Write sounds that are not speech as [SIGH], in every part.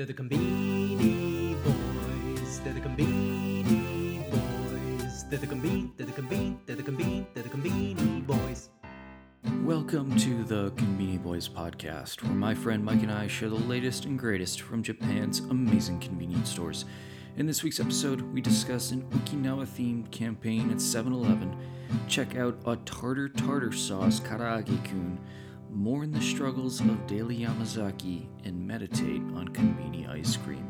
They're the Combini Boys. They're the Combini Boys. They're the Combini. They're the Combini. They're the Combini. They're the Combini Boys. Welcome to the Conveni Boys podcast, where my friend Mike and I share the latest and greatest from Japan's amazing convenience stores. In this week's episode, we discuss an Okinawa themed campaign at 7 Eleven, check out a tartar tartar sauce karaage kun, mourn the struggles of Daily Yamazaki, and meditate on Conveni ice cream.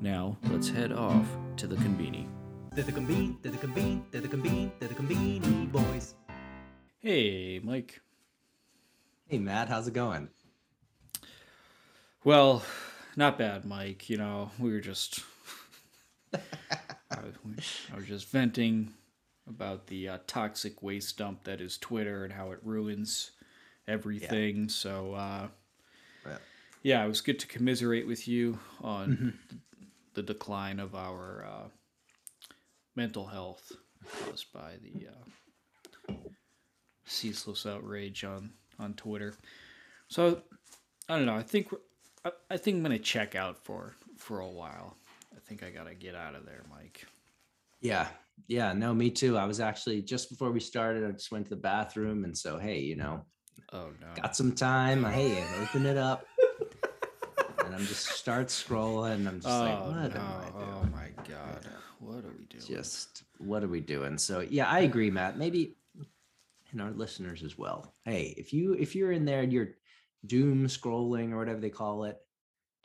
Now, let's head off to the Conveni. They're the Combini. They're the Combini. They're the Combini. They're the Combini Boys. Hey, Mike. Hey Matt, how's it going? Well, not bad, Mike. You know, we were just. I, was, I was just venting about the uh, toxic waste dump that is Twitter and how it ruins everything. So, uh, Yeah. yeah, it was good to commiserate with you on the decline of our uh, mental health caused by the uh, ceaseless outrage on, on Twitter. So, I don't know. I think I, I think I'm gonna check out for for a while. I think I gotta get out of there, Mike. Yeah, yeah, no, me too. I was actually just before we started, I just went to the bathroom, and so hey, you know, Oh no. got some time. Hey, I open it up, and I'm just start scrolling. I'm just like, Oh, what no. am I doing? oh my god. What are we doing? Just what are we doing? So yeah, I agree, Matt. Maybe and our listeners as well. Hey, if you if you're in there and you're doom scrolling or whatever they call it,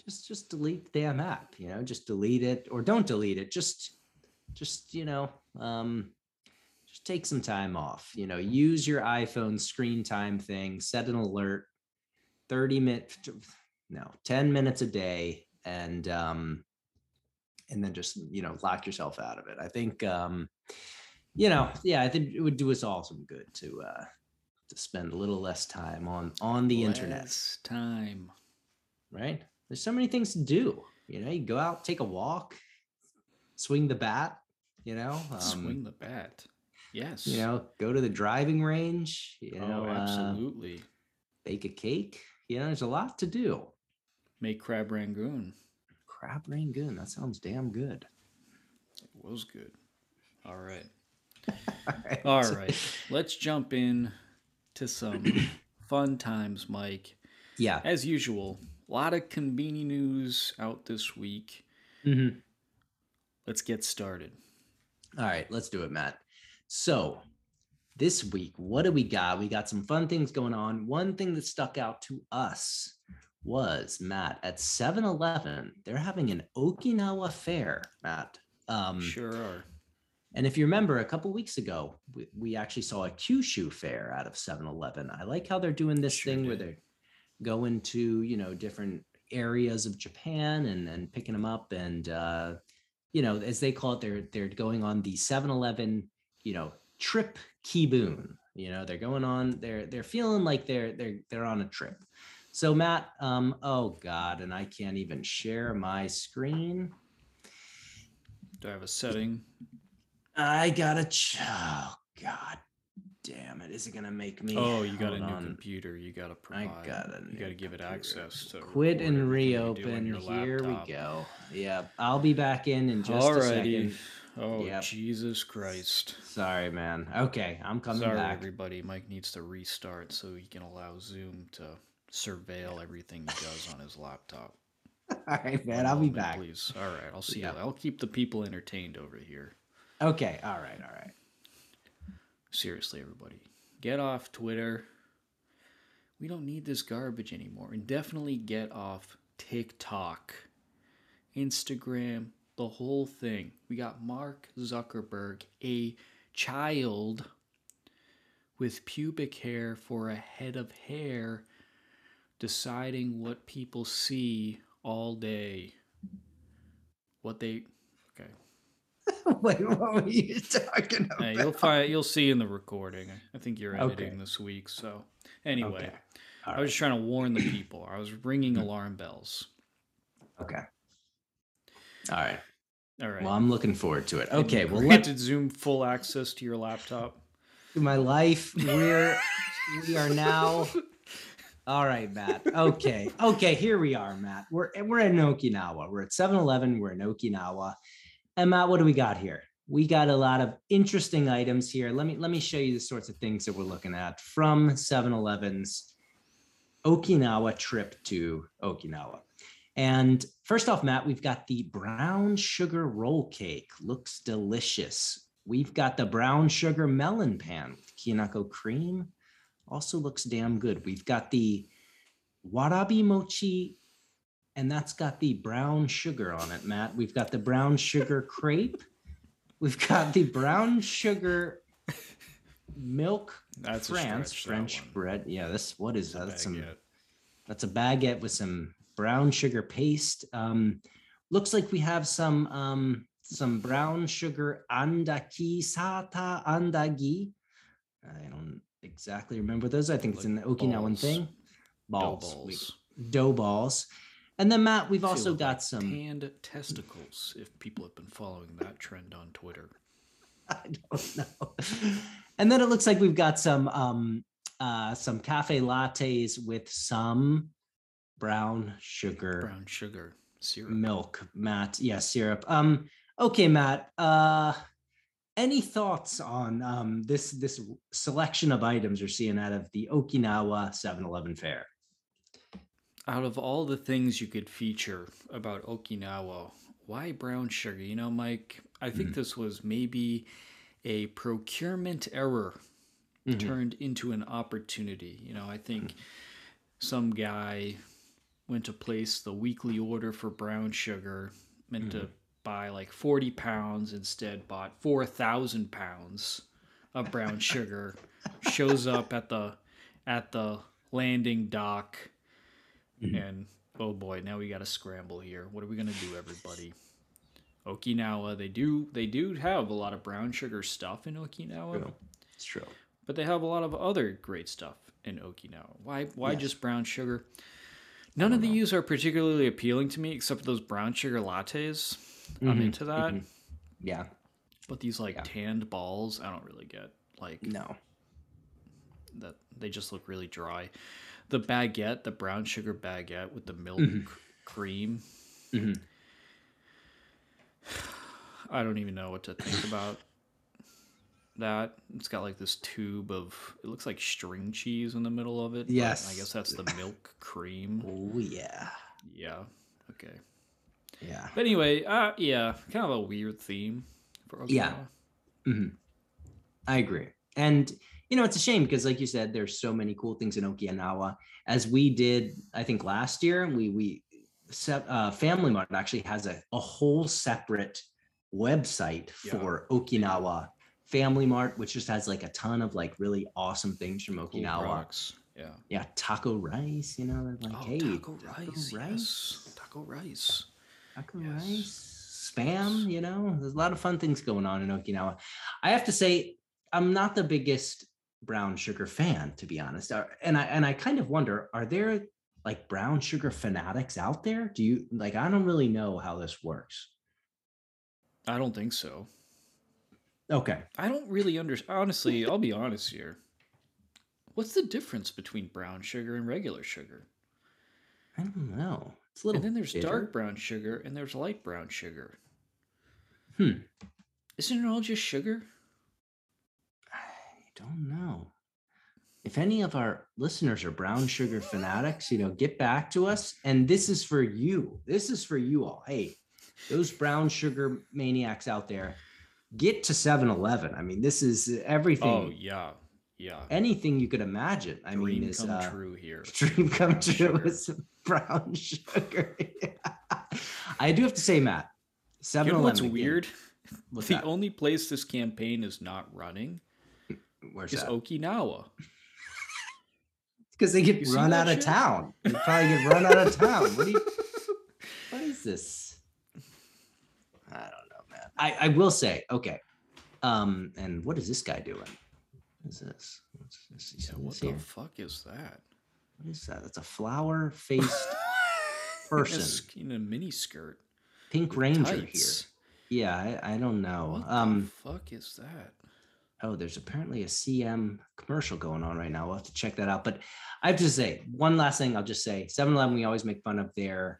just just delete the damn app. You know, just delete it or don't delete it. Just just you know, um, just take some time off. You know, use your iPhone screen time thing. Set an alert. Thirty minutes. No, ten minutes a day, and um, and then just you know lock yourself out of it. I think um, you know, yeah, I think it would do us all some good to uh to spend a little less time on on the internet, Less time. right? There's so many things to do. You know, you go out, take a walk, swing the bat, you know, um, Swing the bat. Yes. you know, go to the driving range, you know, oh, uh, absolutely. bake a cake. You know, there's a lot to do. Make crab rangoon. Crab rangoon, that sounds damn good. It was good. All right. [LAUGHS] All right. All right. Let's jump in to some [COUGHS] fun times, Mike. Yeah. As usual, a lot of convenient news out this week. mhm. Let's get started. All right, let's do it, Matt. So, this week, what do we got? We got some fun things going on. One thing that stuck out to us was Matt at 7 Eleven, they're having an Okinawa fair, Matt. Um, Sure are. And if you remember, a couple weeks ago, we, we actually saw a Kyushu fair out of 7 Eleven. I like how they're doing this Sure thing where they're going to, you know, different areas of Japan and, and picking them up. And, uh, you know, as they call it, they're, they're going on the 7 Eleven, you know, trip Kibun. You know, they're going on, they're, they're feeling like they're, they're, they're on a trip. So Matt, um, oh God, and I can't even share my screen. Do I have a setting? I gotta. Ch- oh God, damn it! Is it gonna make me? Oh, you got a new on. computer. You got to provide I got a You got to new give it access to Quit and everything you do on reopen. Here laptop. we go. Yeah, I'll be back in in just a Alrighty. second. Oh Yep. Jesus Christ! Sorry, man. Okay, I'm coming Sorry, back. everybody. Mike needs to restart so he can allow Zoom to surveil everything he does on his laptop. [LAUGHS] All right, man. One I'll be back. Please. All right. I'll see Yeah. you. I'll keep the people entertained over here. Okay. All right. All right. Seriously, everybody. Get off Twitter. We don't need this garbage anymore. And definitely get off TikTok, Instagram, the whole thing. We got Mark Zuckerberg, a child with pubic hair for a head of hair, deciding what people see all day. What they. Okay. [LAUGHS] Wait, what were you talking about? Hey, you'll find you'll see in the recording. I think you're Okay. editing this week. So anyway, Okay. I was just trying to warn the people. I was ringing alarm bells. Okay. All right. All right. Well, I'm looking forward to it. Okay. Well, let granted Zoom full access to your laptop. to my life. We're [LAUGHS] we are now All right, Matt. Okay. Okay, here we are, Matt. We're we're in Okinawa. We're at 7-Eleven. We're in Okinawa. And Matt, what do we got here? We got a lot of interesting items here. Let me let me show you the sorts of things that we're looking at from 7-Eleven's Okinawa trip to Okinawa. And first off, Matt, we've got the brown sugar roll cake. Looks delicious. We've got the brown sugar melon pan with kinako cream. Also looks damn good. We've got the warabi mochi, and that's got the brown sugar on it, Matt. We've got the brown sugar [LAUGHS] crepe. We've got the brown sugar milk That's France stretch, French bread. Yeah, this what is that? That's some that's a baguette with some brown sugar paste. Um, looks like we have some um, some brown sugar andaki sata andagi. I don't exactly remember those. I think it's Like in the Okinawan balls. thing. Dough Balls, We- balls. dough balls. And then Matt, we've also like got some. tanned testicles. If people have been following that trend on Twitter, [LAUGHS] I don't know. And then it looks like we've got some um uh some cafe lattes with some brown sugar brown sugar syrup. milk, Matt. Yeah, syrup. Um okay, Matt. Uh any thoughts on um this this selection of items you're seeing out of the Okinawa 7-Eleven fair? Out of all the things you could feature about Okinawa, why brown sugar? You know, Mike, I think Mm. this was maybe a procurement error Mhm. turned into an opportunity. You know, I think some guy went to place the weekly order for brown sugar, meant to mm-hmm. buy like 40 pounds, instead bought 4,000 pounds of brown [LAUGHS] sugar, shows up at the at the landing dock mm-hmm. and oh boy, now we got to scramble here. What are we going to do everybody? Okinawa, they do they do have a lot of brown sugar stuff in Okinawa. True. It's true. But they have a lot of other great stuff in Okinawa. Why why Yes. just brown sugar? None of these are particularly appealing to me except those brown sugar lattes. I'm Mhm, into that. mhm. Yeah. But these like Yeah. tanned balls, I don't really get. Like No. that they just look really dry. The baguette, the brown sugar baguette with the milk Mhm. cream. Mhm. [SIGHS] I don't even know what to think about that. It's got like this tube of it looks like string cheese in the middle of it. but I guess that's the [LAUGHS] milk cream. Oh yeah. Yeah. Okay. Yeah. But anyway, uh yeah, kind of a weird theme for Yeah. Okinawa. hmm I agree. And you know, it's a shame because, like you said, there's so many cool things in Okinawa. As we did, I think last year, we we set, uh, Family Mart actually has a, a whole separate website Yeah. for Okinawa Family Mart, which just has like a ton of like really awesome things from Okinawa. products. Yeah. Yeah, taco rice. You know, they're like, oh, hey, taco rice. Yes. Taco rice. taco Yes. rice, spam. You know, there's a lot of fun things going on in Okinawa. I have to say, I'm not the biggest brown sugar fan, to be honest. And I and I kind of wonder, are there like brown sugar fanatics out there? Do you like? I don't really know how this works. I don't think so. Okay, I don't really understand. Honestly, I'll be honest here. What's the difference between brown sugar and regular sugar? I don't know. It's a little. And then there's bitter. dark brown sugar and there's light brown sugar. Hmm. Isn't it all just sugar? I don't know. If any of our listeners are brown sugar fanatics, you know, get back to us. And this is for you. This is for you all. Hey, those brown sugar maniacs out there, get to 7 Eleven. I mean, this is everything, Oh yeah, yeah. anything you could imagine. I Dream mean, is come uh, true here. [LAUGHS] dream come true sugar. with some [LAUGHS] brown sugar. [LAUGHS] I do have to say, Matt, 7 You know what's Eleven. weird? What's the that? only place this campaign is not running Where's is that? Okinawa. because they get You run out of shit? town. They probably get run out of town. What do you? What is this? I don't know, man. I I will say, okay. Um, and what is this guy doing? What is this? What's this? Yeah, what the here? fuck is that? What is that? That's a flower-faced [LAUGHS] person. in a mini skirt. Pink Ranger tights. here. Yeah, I, I don't know. What Um, the fuck is that? oh, there's apparently a CM commercial going on right now. We'll have to check that out. But I have to say, one last thing I'll just say 7 Eleven, we always make fun of their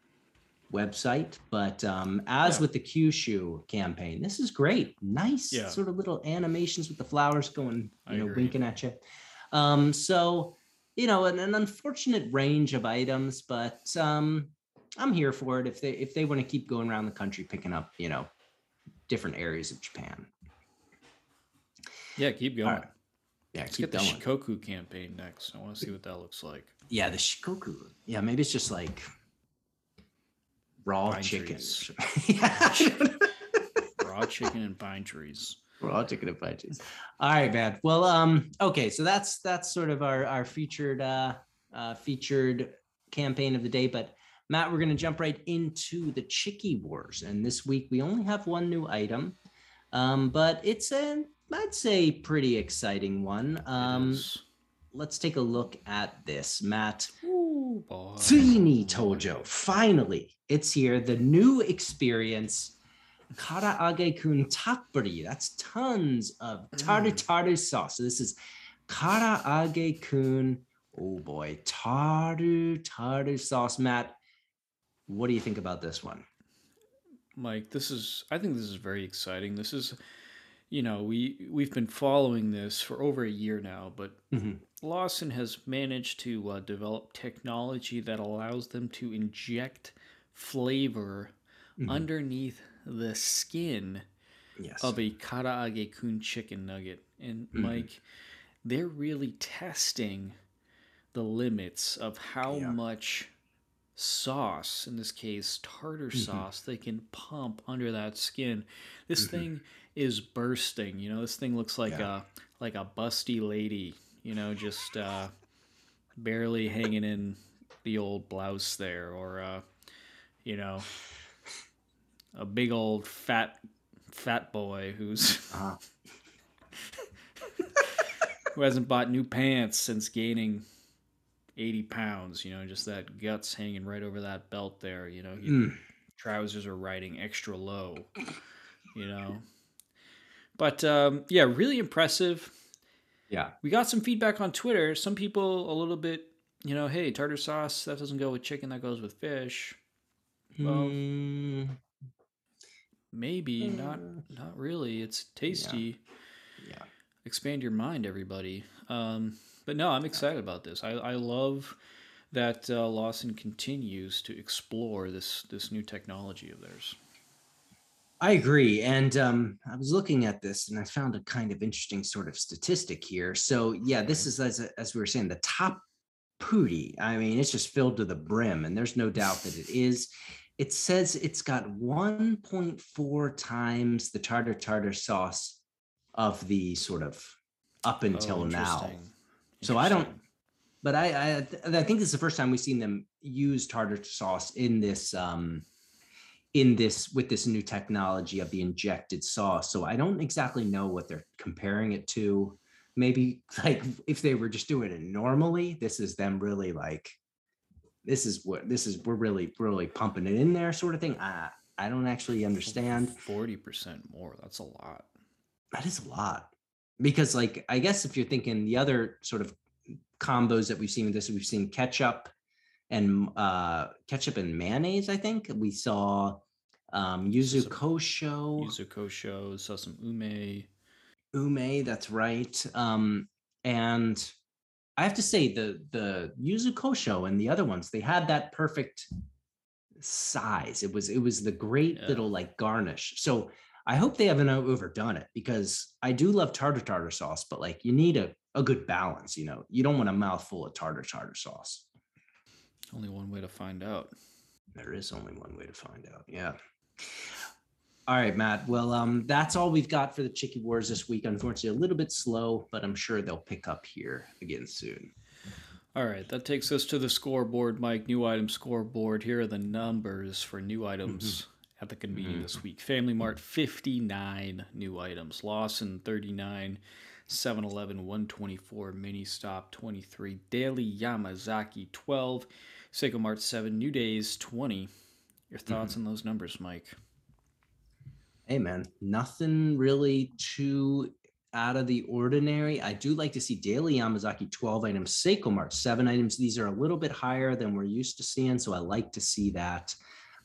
website. But um, as Yeah. with the Kyushu campaign, this is great. Nice Yeah. sort of little animations with the flowers going, I you know, agree. winking at you. Um, so, you know, an, an unfortunate range of items, but um, I'm here for it if they if they want to keep going around the country picking up, you know, different areas of Japan. Yeah, keep going. right. Yeah, Let's keep get the going. Shikoku campaign next. I want to see what that looks like. yeah, the shikoku. Yeah, maybe it's just like raw Pine chicken. trees. yeah. [LAUGHS] [LAUGHS] Raw chicken and pine trees. raw chicken and fried cheese. All right, man. Well, um, okay, so that's that's sort of our our featured uh, uh featured campaign of the day. But Matt, we're gonna jump right into the Chicky Wars, and this week we only have one new item, um, but it's a I'd say pretty exciting one. Um, let's take a look at this, Matt. Boy. Tojo. Finally, it's here. The new experience. Karaage kun tappuri. That's tons of tartar mm. tartar sauce. So this is karaage kun. Oh boy, tartar tartar sauce. Matt, what do you think about this one? Mike, this is I think this is very exciting. This is you know, we we've been following this for over a year now, but Mhm. Lawson has managed to uh, develop technology that allows them to inject flavor Mhm. underneath the skin Yes. of a karaage kun chicken nugget. And Mhm. Mike, they're really testing the limits of how Yeah. much sauce, in this case tartar Mhm. sauce, they can pump under that skin. This Mhm. thing is bursting. You know, this thing looks like Yeah. a like a busty lady. You know, just uh, barely hanging in the old blouse there, or uh, you know, a big old fat fat boy who's Uh, [LAUGHS] who hasn't bought new pants since gaining 80 pounds you know just that guts hanging right over that belt there you know mm, trousers are riding extra low you know. But um, yeah really impressive. Yeah. we got some feedback on twitter. Some people a little bit you know hey tartar sauce that doesn't go with chicken that goes with fish. Well, Mm, maybe not Uh, not really. It's tasty. Yeah. expand your mind everybody. Um but no i'm excited about this i i love that uh, lawson continues to explore this this new technology of theirs I agree. And um, I was looking at this and I found a kind of interesting sort of statistic here. So, yeah, this is, as, as we were saying, the top pooty. I mean, it's just filled to the brim, and there's no doubt that it is. It says it's got 1.4 times the tartar tartar sauce of the sort of up until Oh, now. So I don't- But I, I, I think this is the first time we've seen them use tartar sauce in this um, in this with this new technology of the injected sauce. So I don't exactly know what they're comparing it to. Maybe [LAUGHS] like if they were just doing it normally, this is them really like this is what this is we're really really pumping it in there sort of thing. I I don't actually understand. 40% more that's a lot That is a lot. Because like I guess if you're thinking the other sort of combos that we've seen with this, we've seen ketchup and uh ketchup and mayonnaise, I think. We saw um yuzu kosho, yuzu kosho saw some ume ume, that's right. Um and I have to say the the yuzu kosho and the other ones, they had that perfect size. It was it was the great Yeah. little like garnish. So I hope they haven't overdone it because I do love tartar tartar sauce, but like you need a, a good balance, you know. You don't want a mouthful of tartar tartar sauce. only one way to find out There is only one way to find out. Yeah. All right, Matt. Well, um, that's all we've got for the Chicky Wars this week. Unfortunately, a little bit slow, but I'm sure they'll pick up here again soon. all right that takes us to the scoreboard mike new item scoreboard here are the numbers for new items at the convenience this week family mart 59 new items lawson 39 7-eleven 124 mini stop 23 daily yamazaki 12 seiko mart 7 new days 20 your thoughts on those numbers mike Hey, man, nothing really too out of the ordinary. I do like to see daily Yamazaki 12 items, Seiko Mart 7 items. These are a little bit higher than we're used to seeing. So I like to see that.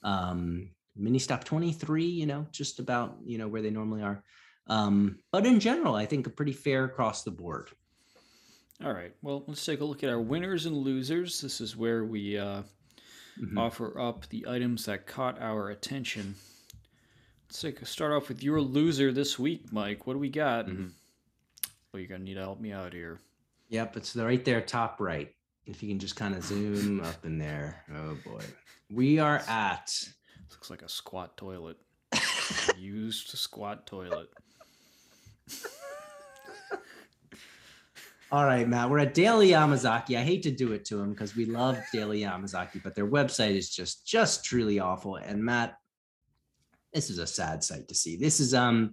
Um, mini stop 23, you know, just about, you know, where they normally are. Um, but in general, I think a pretty fair across the board. All right. Well, let's take a look at our winners and losers. This is where we uh, Mhm. offer up the items that caught our attention. Let's take a start off with your loser this week, Mike. What do we got? Mhm. Well, you're gonna need to help me out here. Yep, it's right there, top right. If you can just kind of zoom up in there. Oh boy. We are at looks like a squat toilet. Used squat toilet. All right, Matt. We're at Daily Yamazaki. I hate to do it to him because we love Daily Yamazaki, but their website is just just truly awful. And Matt, this is a sad sight to see. This is um,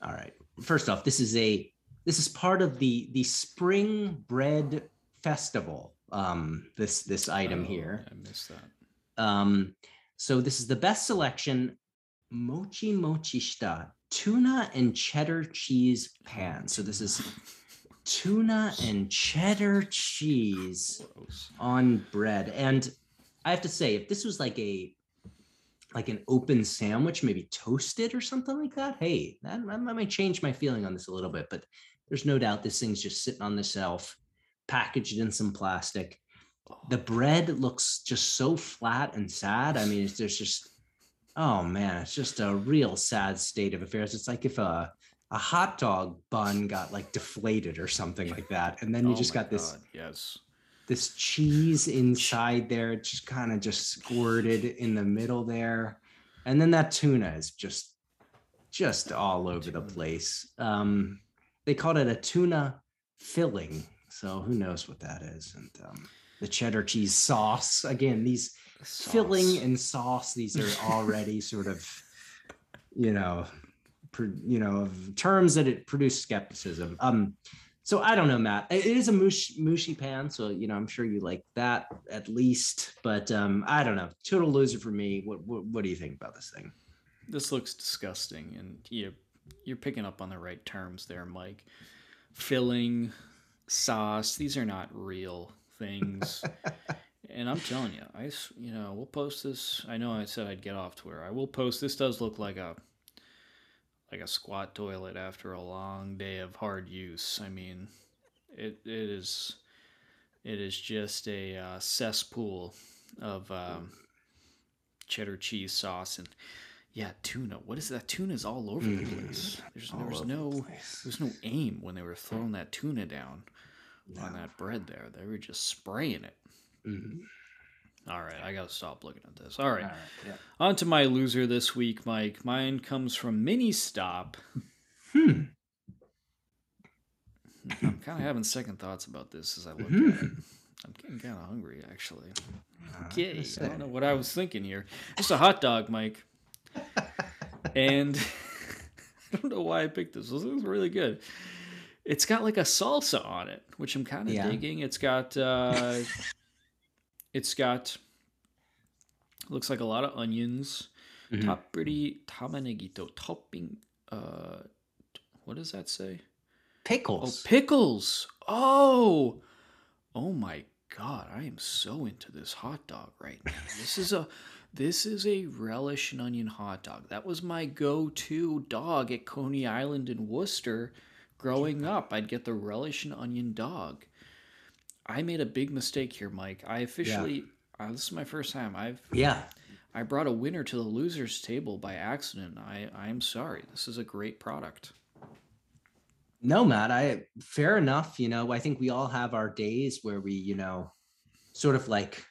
all right. First off, this is a this is part of the the spring bread festival. Um, this this item Oh, here. I missed that. Um, so this is the best selection mochi mochi shita tuna and cheddar cheese pan. So this is tuna and cheddar cheese on bread. And I have to say, if this was like a like an open sandwich, maybe toasted or something like that, hey, that, that might change my feeling on this a little bit. But there's no doubt this thing's just sitting on the shelf, packaged in some plastic the bread looks just so flat and sad. I mean, it's there's just oh man, it's just a real sad state of affairs. It's like if a a hot dog bun got like deflated or something like that, and then you Oh just got this Yes. this cheese inside there, just kind of just squirted in the middle there, and then that tuna is just just all over the place. Um, they called it a tuna filling, so who knows what that is, and um, the cheddar cheese sauce again. These filling and sauce these are already [LAUGHS] sort of you know pr- you know of terms that it produce skepticism um so i don't know matt it it is a mush, mushy pan so you know i'm sure you like that at least but um i don't know total loser for me what what, what do you think about this thing This looks disgusting, and you you're picking up on the right terms there, Mike. Filling, sauce. These are not real things. [LAUGHS] and I'm telling you, I you know we'll post this. I know I said I'd get off Twitter. I will post. This does look like a like a squat toilet after a long day of hard use. I mean, it it is it is just a uh, cesspool of um, cheddar cheese sauce and yeah, tuna. What is that? Tuna's all over the Mm. place. There's there was the no place. there was no aim when they were throwing that tuna down on that bread there. They were just spraying it. Mhm. All right, I gotta stop looking at this. All right, All right, yeah. on to my loser this week, Mike. Mine comes from Mini Stop. Hmm. I'm kind of having second thoughts about this as I look Mhm. at it. I'm getting kind of hungry, actually. Uh, Okay, I don't know what I was thinking here. Just a hot dog, Mike. [LAUGHS] and [LAUGHS] I don't know why I picked this. This is really good. It's got like a salsa on it, which I'm kind of Yeah. digging. It's got uh [LAUGHS] it's got looks like a lot of onions. Mhm. Top pretty tamanegito topping uh what does that say? Pickles. Oh, Pickles. pickles. Oh. Oh my god, I am so into this hot dog right now. This is a this is a relish and onion hot dog. That was my go-to dog at Coney Island in Worcester growing up. I'd get the relish and onion dog. I made a big mistake here, Mike. I officially uh, this is my first time. I've yeah. I brought a winner to the losers table by accident. I I am sorry. This is a great product. No, Matt, I fair enough. You know, I think we all have our days where we, you know, sort of like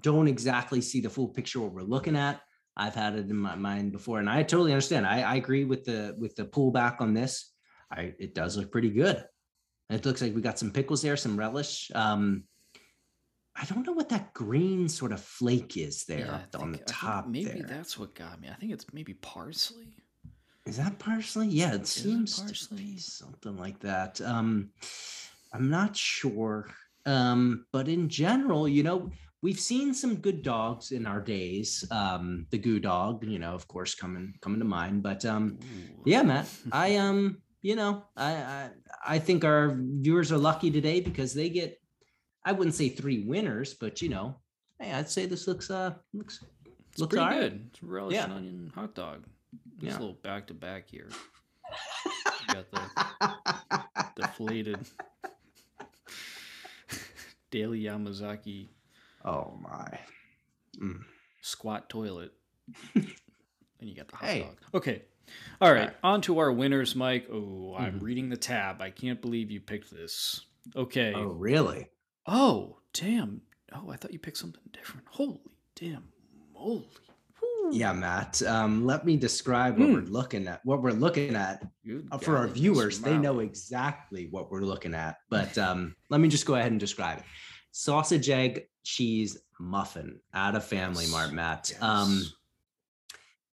don't exactly see the full picture what we're looking at. I've had it in my mind before, and I totally understand. I, I agree with the with the pullback on this. I it does look pretty good. It looks like we got some pickles there, some relish. Um, I don't know what that green sort of flake is there Yeah, up on the think- think top maybe there. that's what got me. I think it's maybe parsley. Is that parsley? Yeah, it it seems to be something like that. Um, I'm not sure. Um, but in general, you know, we've seen some good dogs in our days. Um, the goo dog, you know, of course, coming coming to mind. But um, Ooh. yeah, Matt, I um, [LAUGHS] you know, I, I I think our viewers are lucky today because they get I wouldn't say three winners, but you know, hey, I'd say this looks uh looks It's looks pretty right. good. It's a relish Yeah. and onion hot dog. This Yeah. little back to back here. [LAUGHS] You got the deflated [LAUGHS] Daily Yamazaki oh my. Mm. squat toilet. [LAUGHS] and you got the hot Hey. dog. Okay. All right. Alright. On to our winners, Mike. Oh, I'm Mhm. reading the tab. I can't believe you picked this. Okay. Oh really? Oh, damn. Oh, I thought you picked something different. Holy damn moly. Yeah, Matt. Um, let me describe what Hmm. we're looking at. What we're looking at uh, for our viewers, they know exactly what we're looking at. But [LAUGHS] um, let me just go ahead and describe it: sausage, egg, cheese muffin out of Family Yes, Mart, Matt. Um, yes.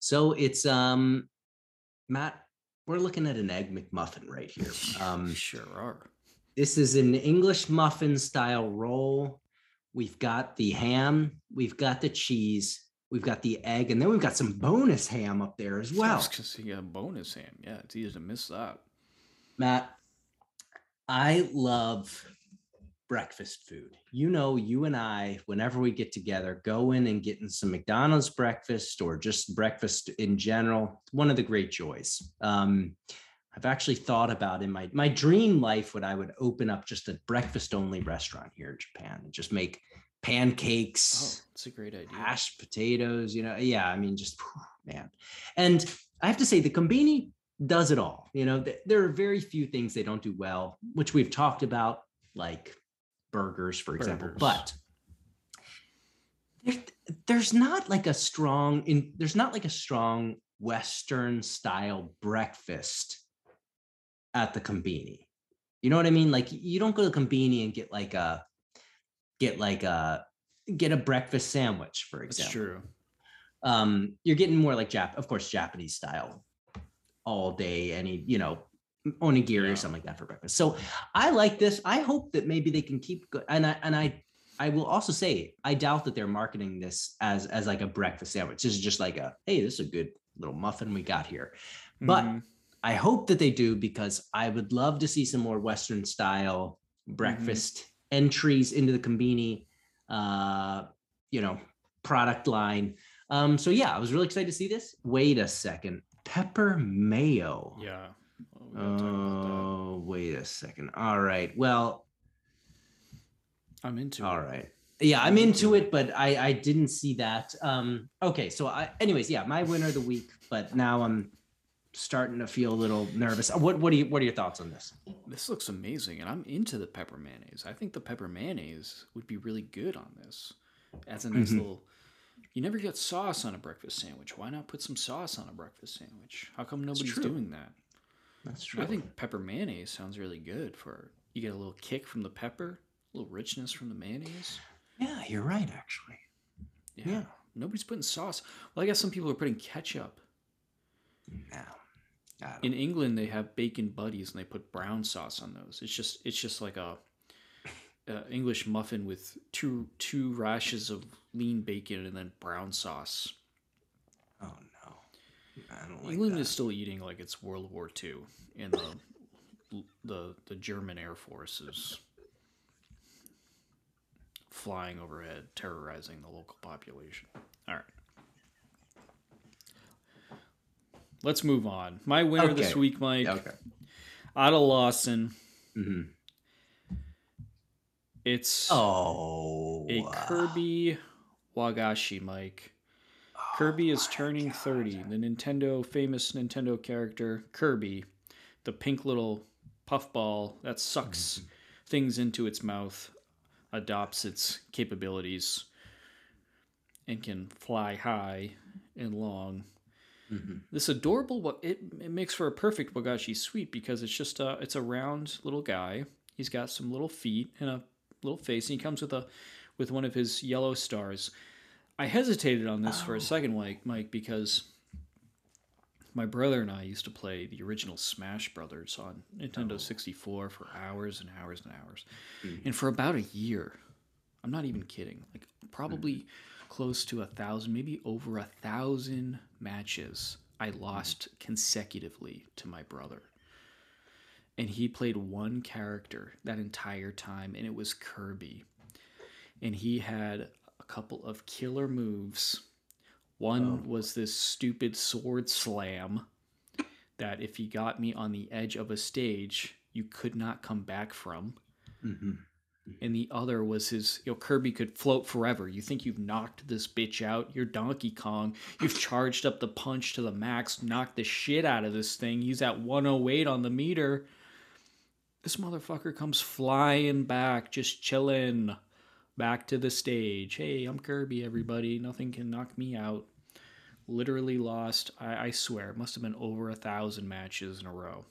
So it's um, Matt. We're looking at an egg McMuffin right here. [LAUGHS] Um, sure are. this is an English muffin style roll. We've got the ham, we've got the cheese, we've got the egg, and then we've got some bonus ham up there as well. because you got bonus ham. Yeah, it's easy to miss that. Matt, I love breakfast food. You know, you and I, whenever we get together, go in and get in some McDonald's breakfast or just breakfast in general. One of the great joys. Um, I've actually thought about in my my dream life what I would open up just a breakfast only restaurant here in Japan and just make Oh, pancakes, it's a great idea. mashed potatoes, you know. Yeah, I mean, just man. And I have to say, the Combini does it all. You know, th- there are very few things they don't do well, which we've talked about, like burgers, for example. Burgers. But there, there's not like a strong in there's not like a strong Western style breakfast at the Combini. You know what I mean? Like you don't go to Combini and get like a get like a get a breakfast sandwich, for example. true. Um, you're getting more like Jap, of course, Japanese style all day, any, you know, onigiri Yeah. or something like that for breakfast. So I like this. I hope that maybe they can keep go- and I and I I will also say I doubt that they're marketing this as as like a breakfast sandwich. This is just like a hey, this is a good little muffin we got here. But Mhm. I hope that they do because I would love to see some more Western style Mm-hmm. breakfast entries into the Combini, uh, you know, product line. Um, so yeah, I was really excited to see this. Wait a second, pepper mayo. yeah. Oh, we gotta talk about Oh, wait a second. All right. Well. I'm into all it. right. Yeah, I'm into it, but I I didn't see that. Um, okay, so I, anyways, yeah, my winner of the week. But now I'm starting to feel a little nervous. Uh, What what do you what are your thoughts on this? This looks amazing, and I'm into the pepper mayonnaise. I think the pepper mayonnaise would be really good on this. As a nice Mhm. little. You never get sauce on a breakfast sandwich. Why not put some sauce on a breakfast sandwich? How come nobody's doing that? That's true. I think pepper mayonnaise sounds really good for you get a little kick from the pepper, a little richness from the mayonnaise. Yeah, you're right. Actually, Yeah. Yeah. Nobody's putting sauce. Well, I guess some people are putting ketchup. no, In England, they have bacon buddies and they put brown sauce on those. It's just it's just like a, a English muffin with two two rashes of lean bacon and then brown sauce. I don't like England that. is still eating like it's World War II, and the the the German Air Force is flying overhead, terrorizing the local population. All right. Let's move on. My winner this week, Mike, okay. Ada Lawson. hmm It's Oh, a Kirby Wagashi, Mike. Kirby is turning 30. The Nintendo famous Nintendo character Kirby, the pink little puffball that sucks things into its mouth, adopts its capabilities, and can fly high and long. mhm. This adorable what it, it makes for a perfect Wagashi sweet because it's just a it's a round little guy. He's got some little feet and a little face, and he comes with a with one of his yellow stars. I hesitated on this for a Oh. second, Mike, Mike, because my brother and I used to play the original Smash Brothers on Nintendo Oh. 64 for hours and hours and hours. Mhm. And for about a year, I'm not even kidding, like probably close to a thousand, maybe over a thousand matches I lost consecutively to my brother. and he played one character that entire time, and it was Kirby. And he had couple of killer moves. One Oh. was this stupid sword slam that if he got me on the edge of a stage, you could not come back from. Mhm. And the other was his, you know, Kirby could float forever. You think you've knocked this bitch out? You're Donkey Kong. You've charged up the punch to the max, knocked the shit out of this thing. He's at 108 on the meter. This motherfucker comes flying back, just chilling back to the stage. Hey, I'm Kirby, everybody. Nothing can knock me out. Literally lost, I, I swear, it must have been over a thousand matches in a row.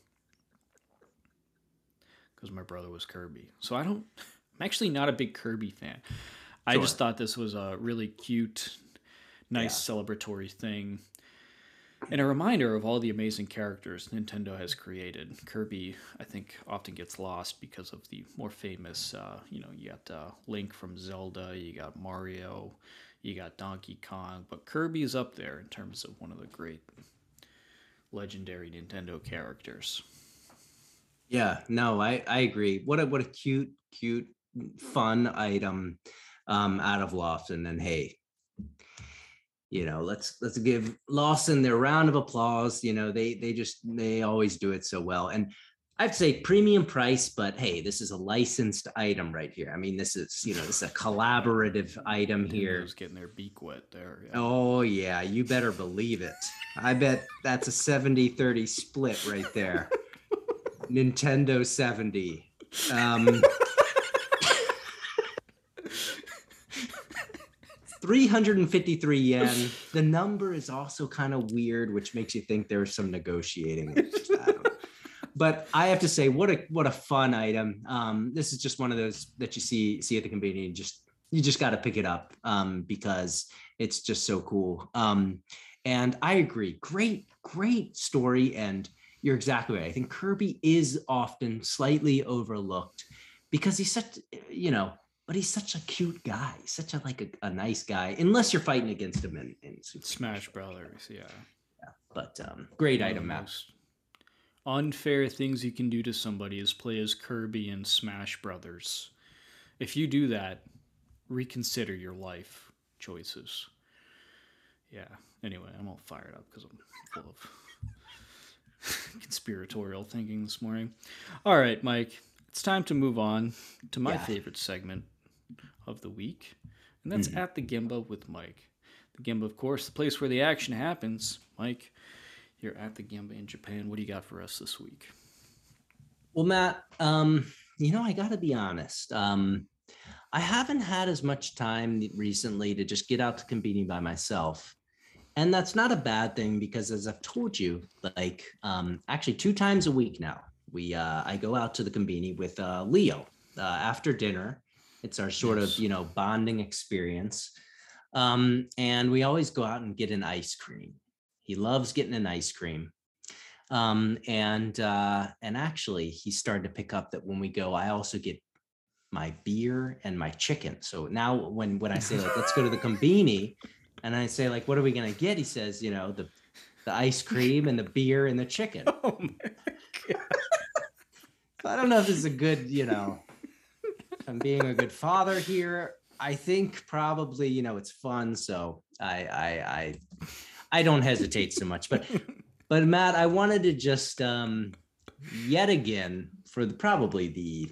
Because my brother was Kirby. So I don't, I'm actually not a big Kirby fan. I just thought this was a really cute, nice celebratory thing. And a reminder of all the amazing characters Nintendo has created. Kirby, I think, often gets lost because of the more famous, uh, you know, you got uh, Link from Zelda, you got Mario, you got Donkey Kong, but Kirby is up there in terms of one of the great legendary Nintendo characters. Yeah, no, I I agree. What a what a cute, cute, fun item um out of Lawson. And then hey, you know, let's let's give Lawson their round of applause. You know, they they just they always do it so well. And I'd say premium price, but hey, this is a licensed item right here. I mean, this is, you know, this is a collaborative item here. Nintendo's getting their beak wet there. yeah. Oh yeah, you better believe it. I bet that's a 70-30 split right there. [LAUGHS] Nintendo 70. Um 353 yen. [LAUGHS] The number is also kind of weird, which makes you think there's some negotiating. It's just- I don't know. But I have to say, what a what a fun item. Um, this is just one of those that you see see at the convenience. Just you just got to pick it up um, because it's just so cool. Um, and I agree. Great, great story. And you're exactly right. I think Kirby is often slightly overlooked because he's such, you know, but he's such a cute guy, such a like a, a nice guy, unless you're fighting against him in, in Super Smash Brothers, yeah. But um, great item, most Unfair things you can do to somebody is play as Kirby in Smash Brothers. If you do that, reconsider your life choices. Yeah. Anyway, I'm all fired up because I'm full of [LAUGHS] conspiratorial thinking this morning. All right, Mike. It's time to move on to my Yeah. favorite segment of the week, and that's Mhm. at the Gimba with Mike. The Gimba, of course, the place where the action happens. Mike, you're at the Gimba in Japan. What do you got for us this week? Well, Matt, um, you know, I got to be honest. Um, I haven't had as much time recently to just get out to Conveni by myself. And that's not a bad thing because as I've told you, like um, actually two times a week now, we uh, I go out to the Conveni with uh, Leo uh, after dinner. It's our sort Yes. of, you know, bonding experience. Um, and we always go out and get an ice cream. He loves getting an ice cream um and uh and actually he started to pick up that when we go i also get my beer and my chicken so now when when i say like let's go to the [LAUGHS] combini and i say like what are we going to get he says you know the the ice cream and the beer and the chicken [LAUGHS] Oh [LAUGHS] i don't know if this is a good you know i'm being a good father here i think probably you know it's fun so i i i i don't hesitate so much but [LAUGHS] but Matt, I wanted to just um yet again for the, probably the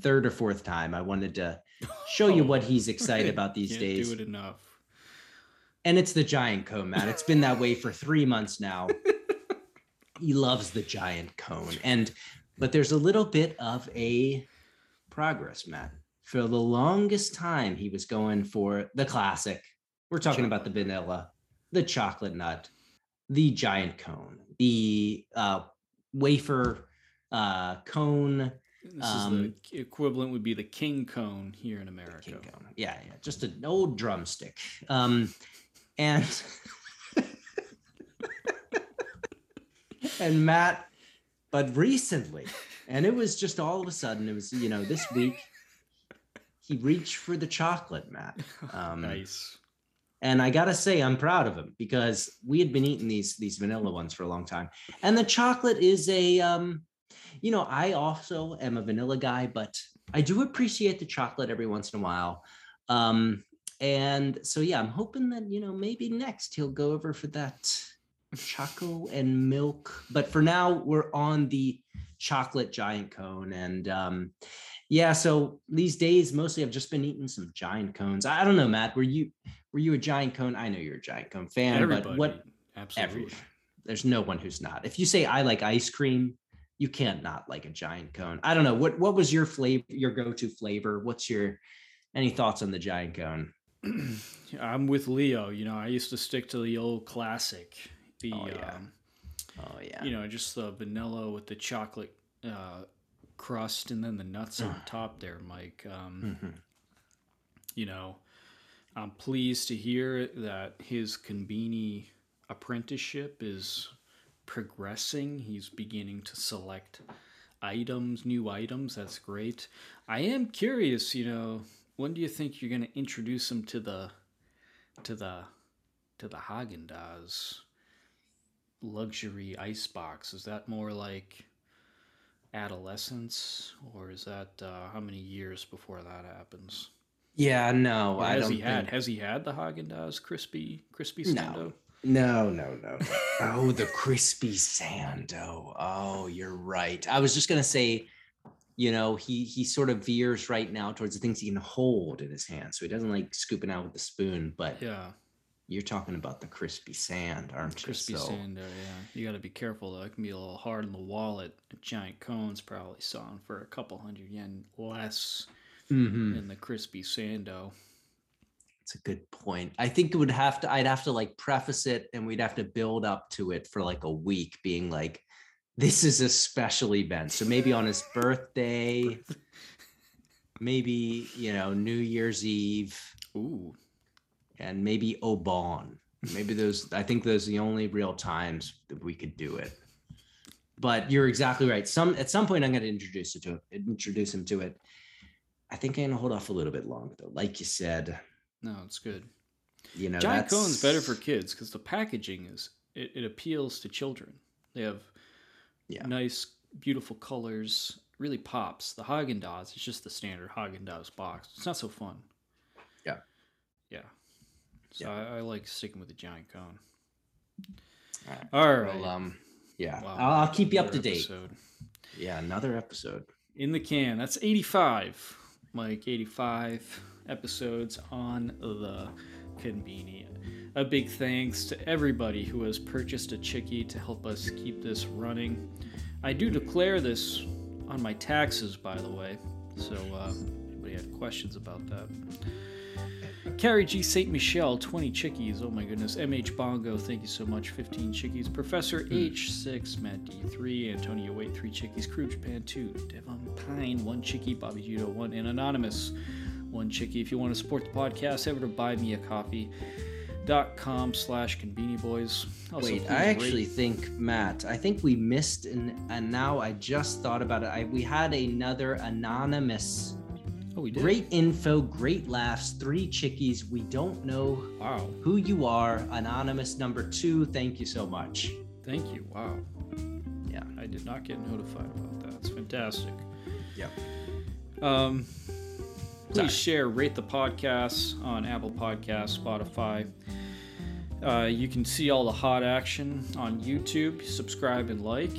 third or fourth time, I wanted to show you what he's [LAUGHS] excited about these Can't days. do it enough. And it's the giant cone, Matt. It's been that way for three months now. [LAUGHS] he loves the giant cone. And but there's a little bit of a progress, Matt. For the longest time, he was going for the classic. We're talking about the vanilla, the chocolate nut, the giant cone, the uh, wafer uh, cone, This Um, is the equivalent would be the king cone here in America. king cone. Yeah, yeah, just an old drumstick. Um, and [LAUGHS] and Matt, but recently, and it was just all of a sudden, it was you know this week. He reached for the chocolate, Matt. [LAUGHS] Um, nice. and I gotta say, I'm proud of him because we had been eating these these vanilla ones for a long time, and the chocolate is a um, You know, I also am a vanilla guy, but I do appreciate the chocolate every once in a while. Um, and so yeah, I'm hoping that you know maybe next he'll go over for that [LAUGHS] choco and milk. But for now, we're on the chocolate giant cone, and um, yeah, so these days mostly I've just been eating some giant cones. I, don't know, Matt. Were you were you a giant cone? I know you're a giant cone fan, Everybody, but what? Absolutely. Everyone. There's no one who's not. If you say I like ice cream, you can't not like a giant cone. I don't know what what was your flavor, your go-to flavor? What's your any thoughts on the giant cone? [CLEARS THROAT] I'm with Leo. You know, I used to stick to the old classic. The Oh, yeah. um, Oh yeah. you know, just the vanilla with the chocolate uh, crust and then the nuts on [SIGHS] top there, Mike. Um, Mhm. you know, I'm pleased to hear that his Conbini apprenticeship is progressing. He's beginning to select items, new items. That's great. I am curious, you know, when do you think you're going to introduce him to the to the to the Haagen Dazs luxury ice box? Is that more like adolescence, or is that uh, how many years before that happens? Yeah, no, Or I has don't he had has he had the Haagen Dazs crispy crispy No. sando? No, no, no. no. oh, the crispy sando. Oh, you're right. I was just gonna say, you know, he he sort of veers right now towards the things he can hold in his hand, so he doesn't like scooping out with the spoon. But Yeah, you're talking about the crispy sand, aren't you? crispy So- sando. Yeah, you got to be careful though. It can be a little hard in the wallet. A giant cones probably selling for a couple hundred yen less Mhm. than the crispy sando. It's a good point. I think it would have to, I'd have to like preface it and we'd have to build up to it for like a week, being like, this is a special event. So maybe on his birthday, [LAUGHS] maybe, you know, New Year's Eve, Ooh, and maybe Obon. Maybe those, I think those are the only real times that we could do it. But you're exactly right. Some at some point I'm going to introduce it to introduce him to it. I think I'm gonna hold off a little bit longer though. Like you said, no, it's good. you know, Giant cones better for kids because the packaging is it, it appeals to children. They have Yeah. nice, beautiful colors. Really pops. The Haagen Dazs is just the standard Haagen Dazs box. It's not so fun. Yeah. Yeah. So Yeah. I, I like sticking with the giant cone. All right. All right. Well, um, yeah, Wow, I'll, I'll keep you up another to date. Yeah, another episode. In the can. That's 85. Mike, 85 episodes on the Conveni. A big thanks to everybody who has purchased a chickie to help us keep this running. I do declare this on my taxes, by the way. So, uh, anybody had questions about that? Carrie G. St. Michel, 20 chickies. Oh my goodness. MH Bongo, thank you so much. 15 chickies. Professor hmm. H6, Matt D3, Antonio Wait, 3 chickies. Crew Japan, 2. Devon Pine, 1 chickie. Bobby Judo, 1. And Anonymous, 1 chickie. If you want to support the podcast, head over to buymeacoffee.com slash conveni boys. Wait, I rate- actually think Matt. I think we missed, and and now I just thought about it. I we had another anonymous. Oh, we did. Great info, great laughs, three chickies. We don't know Wow. who you are. Anonymous number two. Thank you so much. Thank you. Wow. Yeah. I did not get notified about that. It's fantastic. Yep. Um, please Sorry. share, rate the podcast on Apple Podcasts, Spotify. Uh, you can see all the hot action on YouTube. Subscribe and like,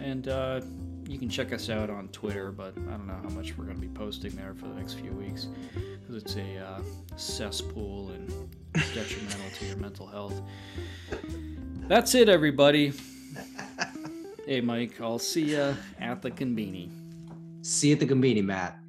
and uh, you can check us out on Twitter. But I don't know how much we're going to be posting there for the next few weeks because it's a uh, cesspool and [LAUGHS] detrimental to your mental health. That's it, everybody. [LAUGHS] Hey, Mike. I'll see ya at the conveni. See you at the conveni, Matt.